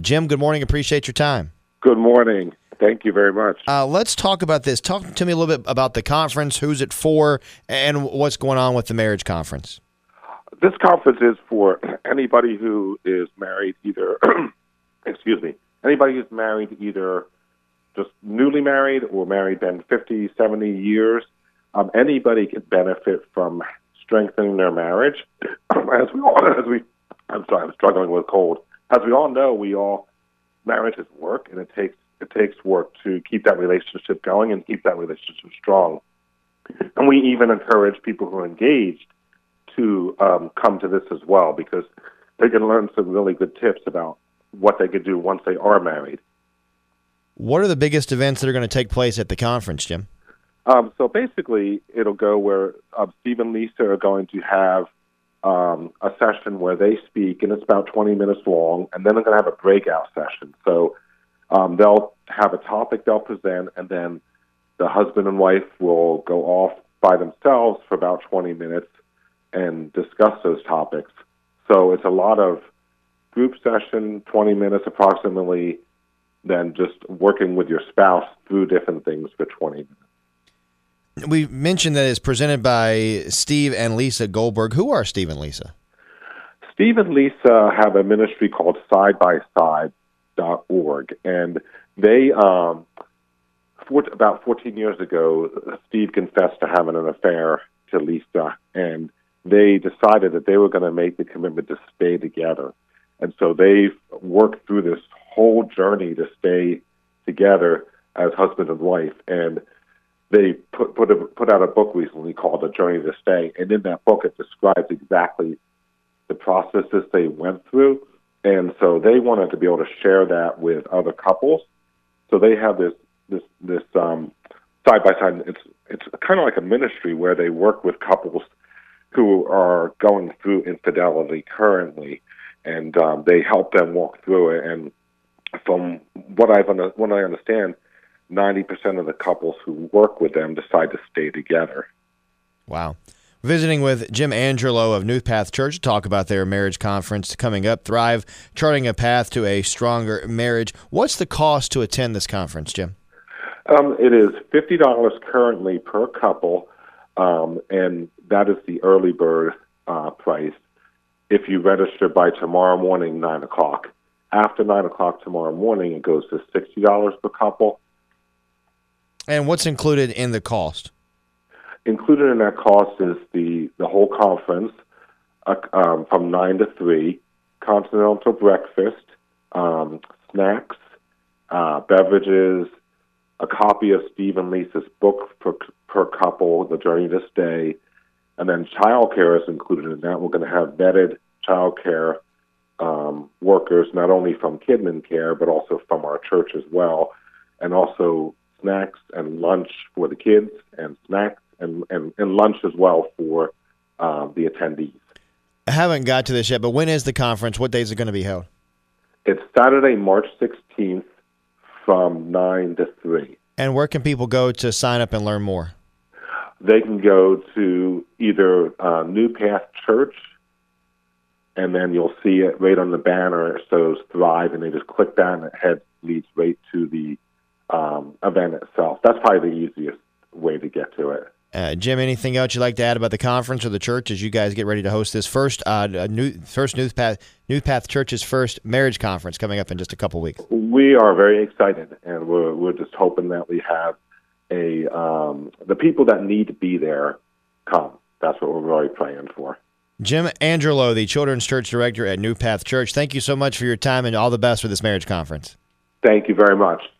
Jim, good morning. Appreciate your time. Good morning. Thank you very much. Uh, let's talk about this. Talk to me a little bit about the conference, who's it for, and what's going on with the marriage conference. This conference is for anybody who is married, either, excuse me, anybody who's married either just newly married or married been 50, 70 years. Um, anybody can benefit from strengthening their marriage. As we all, as we, I'm sorry, I'm struggling with cold. As we all know, we all marriage is work, and it takes it takes work to keep that relationship going and keep that relationship strong. And we even encourage people who are engaged to um, come to this as well because they can learn some really good tips about what they could do once they are married. What are the biggest events that are going to take place at the conference, Jim? Um, so basically, it'll go where uh, Steve and Lisa are going to have um, a session where they speak, and it's about 20 minutes long, and then they're going to have a breakout session. So um, they'll have a topic they'll present, and then the husband and wife will go off by themselves for about 20 minutes and discuss those topics. So it's a lot of group session, 20 minutes approximately, then just working with your spouse through different things for 20 minutes. We mentioned that it's presented by Steve and Lisa Goldberg. Who are Steve and Lisa? Steve and Lisa have a ministry called sidebyside.org, and they, um, about 14 years ago, Steve confessed to having an affair to Lisa, and they decided that they were going to make the commitment to stay together. And so they've worked through this whole journey to stay together as husband and wife. And they put put, a, put out a book recently called "A Journey to Stay," and in that book it describes exactly the processes they went through, and so they wanted to be able to share that with other couples. So they have this this this um, side by side. It's it's kind of like a ministry where they work with couples who are going through infidelity currently, and um, they help them walk through it. And from what I've under, what I understand 90% of the couples who work with them decide to stay together. Wow. Visiting with Jim Angerole of New Path Church to talk about their marriage conference coming up, Thrive, charting a path to a stronger marriage. What's the cost to attend this conference, Jim? Um, it is $50 currently per couple, um, and that is the early bird uh, price if you register by tomorrow morning, 9 o'clock. After 9 o'clock tomorrow morning, it goes to $60 per couple and what's included in the cost? Included in that cost is the, the whole conference uh, um, from 9 to 3, continental breakfast, um, snacks, uh, beverages, a copy of Steve and Lisa's book per, per couple, The Journey to Stay, and then childcare is included in that. We're going to have vetted childcare um, workers, not only from Kidman Care, but also from our church as well, and also snacks and lunch for the kids, and snacks and, and, and lunch as well for uh, the attendees. I haven't got to this yet, but when is the conference? What days are going to be held? It's Saturday, March 16th from 9 to 3. And where can people go to sign up and learn more? They can go to either uh, New Path Church, and then you'll see it right on the banner. It says Thrive, and they just click that, and it head leads right to the um, event itself. That's probably the easiest way to get to it. Uh, Jim, anything else you'd like to add about the conference or the church as you guys get ready to host this first uh, new first New Path New Path Church's first marriage conference coming up in just a couple weeks? We are very excited, and we're we're just hoping that we have a um, the people that need to be there come. That's what we're really praying for. Jim Angerole, the Children's Church Director at New Path Church, thank you so much for your time and all the best for this marriage conference. Thank you very much.